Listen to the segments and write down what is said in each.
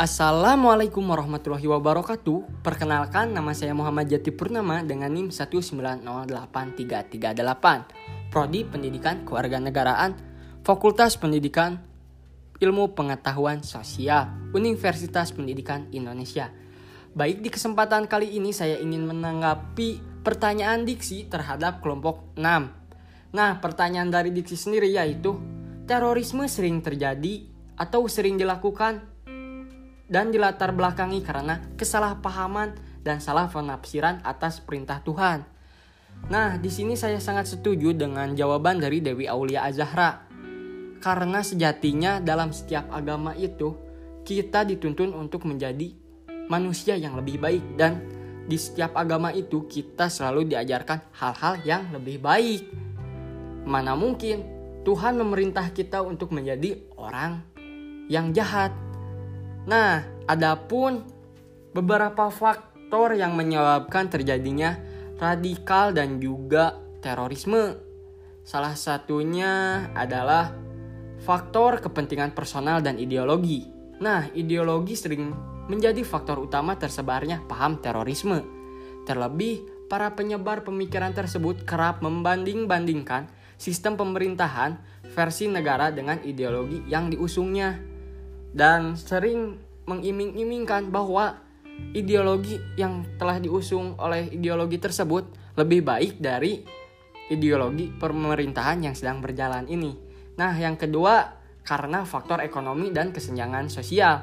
Assalamualaikum warahmatullahi wabarakatuh. Perkenalkan nama saya Muhammad Jati Purnama dengan NIM 1908338. Prodi Pendidikan Kewarganegaraan, Fakultas Pendidikan Ilmu Pengetahuan Sosial, Universitas Pendidikan Indonesia. Baik di kesempatan kali ini saya ingin menanggapi pertanyaan diksi terhadap kelompok 6. Nah, pertanyaan dari diksi sendiri yaitu terorisme sering terjadi atau sering dilakukan dan dilatar belakangi karena kesalahpahaman dan salah penafsiran atas perintah Tuhan. Nah, di sini saya sangat setuju dengan jawaban dari Dewi Aulia Azahra. Karena sejatinya dalam setiap agama itu kita dituntun untuk menjadi manusia yang lebih baik dan di setiap agama itu kita selalu diajarkan hal-hal yang lebih baik. Mana mungkin Tuhan memerintah kita untuk menjadi orang yang jahat Nah, adapun beberapa faktor yang menyebabkan terjadinya radikal dan juga terorisme. Salah satunya adalah faktor kepentingan personal dan ideologi. Nah, ideologi sering menjadi faktor utama tersebarnya paham terorisme. Terlebih, para penyebar pemikiran tersebut kerap membanding-bandingkan sistem pemerintahan versi negara dengan ideologi yang diusungnya dan sering mengiming-imingkan bahwa ideologi yang telah diusung oleh ideologi tersebut lebih baik dari ideologi pemerintahan yang sedang berjalan ini. Nah, yang kedua karena faktor ekonomi dan kesenjangan sosial.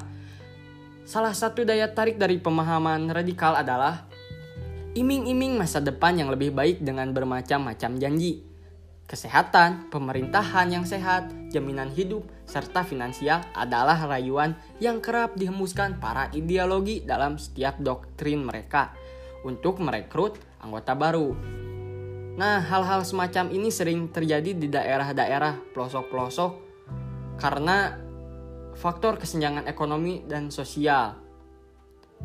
Salah satu daya tarik dari pemahaman radikal adalah iming-iming masa depan yang lebih baik dengan bermacam-macam janji Kesehatan, pemerintahan yang sehat, jaminan hidup, serta finansial adalah rayuan yang kerap dihembuskan para ideologi dalam setiap doktrin mereka untuk merekrut anggota baru. Nah, hal-hal semacam ini sering terjadi di daerah-daerah pelosok-pelosok karena faktor kesenjangan ekonomi dan sosial.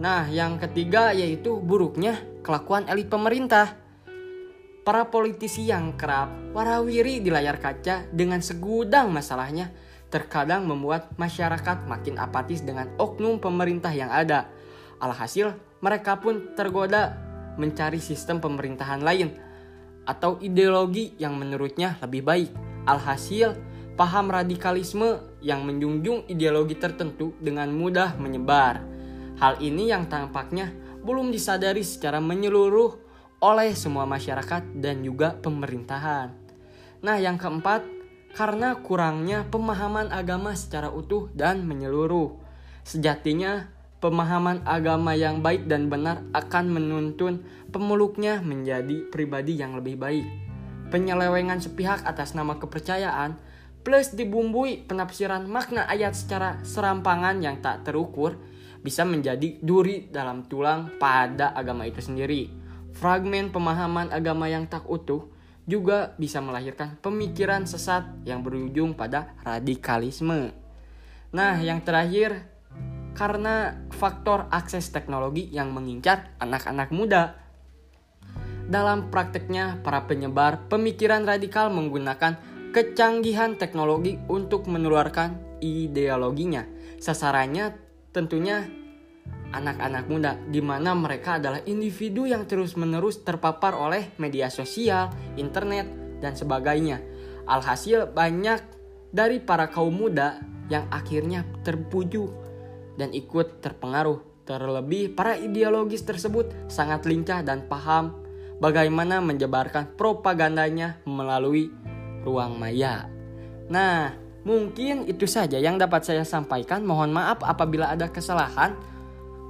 Nah, yang ketiga yaitu buruknya kelakuan elit pemerintah. Para politisi yang kerap warawiri di layar kaca dengan segudang masalahnya terkadang membuat masyarakat makin apatis dengan oknum pemerintah yang ada. Alhasil, mereka pun tergoda mencari sistem pemerintahan lain atau ideologi yang menurutnya lebih baik. Alhasil, paham radikalisme yang menjunjung ideologi tertentu dengan mudah menyebar. Hal ini yang tampaknya belum disadari secara menyeluruh oleh semua masyarakat dan juga pemerintahan. Nah, yang keempat, karena kurangnya pemahaman agama secara utuh dan menyeluruh. Sejatinya, pemahaman agama yang baik dan benar akan menuntun pemeluknya menjadi pribadi yang lebih baik. Penyelewengan sepihak atas nama kepercayaan plus dibumbui penafsiran makna ayat secara serampangan yang tak terukur bisa menjadi duri dalam tulang pada agama itu sendiri fragmen pemahaman agama yang tak utuh juga bisa melahirkan pemikiran sesat yang berujung pada radikalisme. Nah, yang terakhir, karena faktor akses teknologi yang mengincar anak-anak muda. Dalam prakteknya, para penyebar pemikiran radikal menggunakan kecanggihan teknologi untuk menularkan ideologinya. Sasarannya tentunya anak-anak muda di mana mereka adalah individu yang terus-menerus terpapar oleh media sosial, internet, dan sebagainya. Alhasil banyak dari para kaum muda yang akhirnya terpuju dan ikut terpengaruh. Terlebih para ideologis tersebut sangat lincah dan paham bagaimana menyebarkan propagandanya melalui ruang maya. Nah, mungkin itu saja yang dapat saya sampaikan. Mohon maaf apabila ada kesalahan.